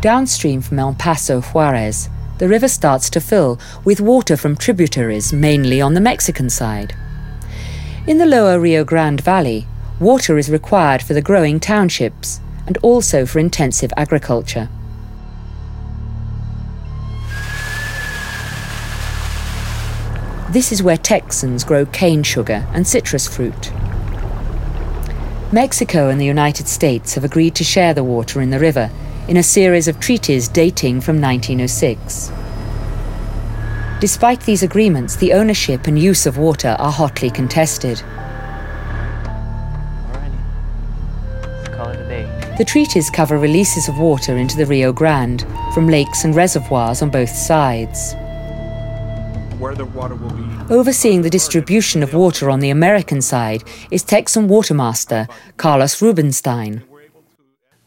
Downstream from El Paso, Juarez, the river starts to fill with water from tributaries, mainly on the Mexican side. In the lower Rio Grande Valley, water is required for the growing townships and also for intensive agriculture. This is where Texans grow cane sugar and citrus fruit. Mexico and the United States have agreed to share the water in the river in a series of treaties dating from 1906. Despite these agreements, the ownership and use of water are hotly contested. The treaties cover releases of water into the Rio Grande from lakes and reservoirs on both sides where the water will be. Overseeing the distribution of water on the American side is Texan Watermaster Carlos Rubinstein.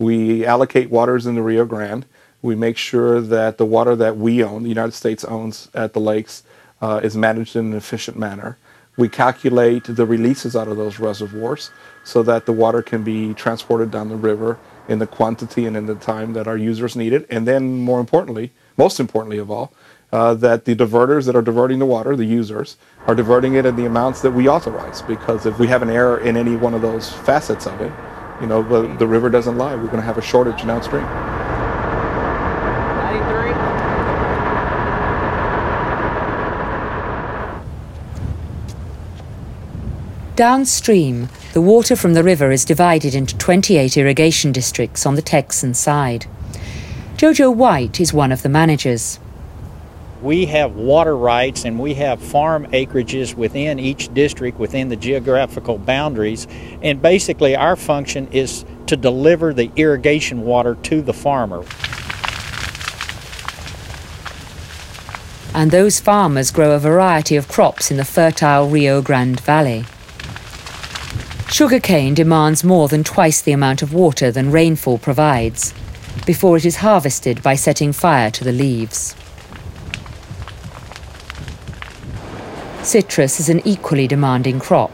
We allocate waters in the Rio Grande. We make sure that the water that we own, the United States owns at the lakes, uh, is managed in an efficient manner. We calculate the releases out of those reservoirs so that the water can be transported down the river in the quantity and in the time that our users need it. And then, more importantly, most importantly of all, uh, that the diverters that are diverting the water, the users, are diverting it in the amounts that we authorize. Because if we have an error in any one of those facets of it, you know, the, the river doesn't lie. We're going to have a shortage downstream. 93. Downstream, the water from the river is divided into 28 irrigation districts on the Texan side. Jojo White is one of the managers we have water rights and we have farm acreages within each district within the geographical boundaries. And basically, our function is to deliver the irrigation water to the farmer. And those farmers grow a variety of crops in the fertile Rio Grande Valley. Sugarcane demands more than twice the amount of water than rainfall provides before it is harvested by setting fire to the leaves. Citrus is an equally demanding crop.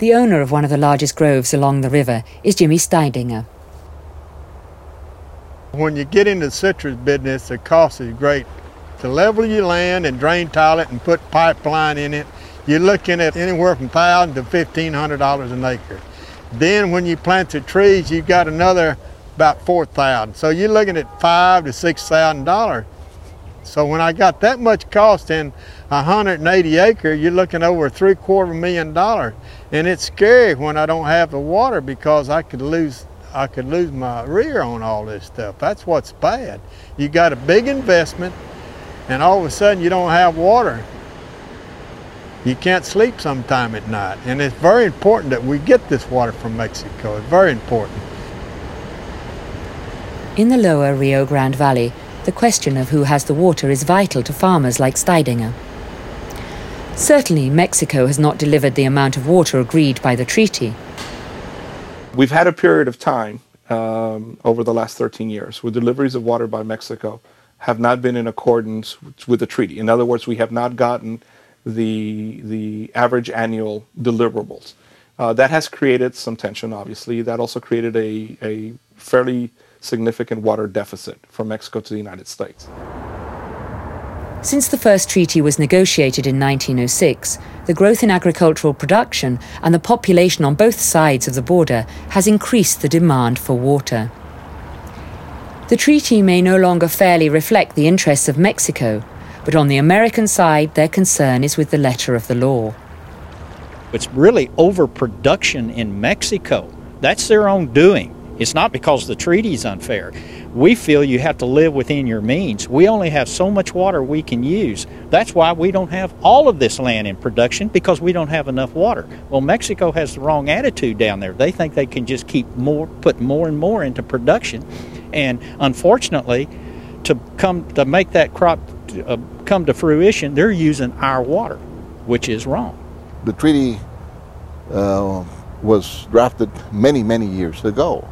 The owner of one of the largest groves along the river is Jimmy Steidinger. When you get into the citrus business, the cost is great. To level your land and drain tile it and put pipeline in it, you're looking at anywhere from thousand to fifteen hundred dollars an acre. Then when you plant the trees, you've got another about 4000 So you're looking at five to $6,000. So when I got that much cost in 180 acre, you're looking over three quarter million dollars. And it's scary when I don't have the water because I could lose I could lose my rear on all this stuff. That's what's bad. You got a big investment and all of a sudden you don't have water you can't sleep sometime at night. And it's very important that we get this water from Mexico. It's very important. In the lower Rio Grande Valley, the question of who has the water is vital to farmers like Steidinger. Certainly, Mexico has not delivered the amount of water agreed by the treaty. We've had a period of time um, over the last 13 years where deliveries of water by Mexico have not been in accordance with the treaty. In other words, we have not gotten the, the average annual deliverables. Uh, that has created some tension, obviously. That also created a, a fairly significant water deficit from Mexico to the United States. Since the first treaty was negotiated in 1906, the growth in agricultural production and the population on both sides of the border has increased the demand for water. The treaty may no longer fairly reflect the interests of Mexico, but on the American side, their concern is with the letter of the law. It's really overproduction in Mexico. That's their own doing. It's not because the treaty is unfair. We feel you have to live within your means. We only have so much water we can use. That's why we don't have all of this land in production because we don't have enough water. Well, Mexico has the wrong attitude down there. They think they can just keep more, put more and more into production. And unfortunately, to come to make that crop uh, come to fruition, they're using our water, which is wrong. The treaty uh, was drafted many, many years ago.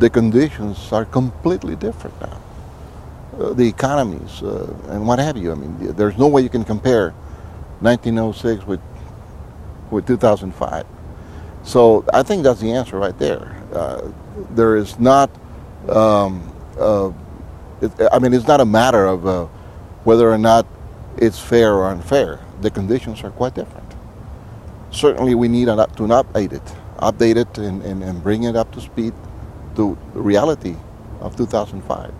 The conditions are completely different now. uh, the economies uh, and what have you. I mean, there's no way you can compare 1906 with with 2005. So I think that's the answer right there. Uh, there is not. Um, uh, it, I mean, it's not a matter of uh, whether or not it's fair or unfair. The conditions are quite different. Certainly, we need to update it, update it, and, and, and bring it up to speed to reality of 2005.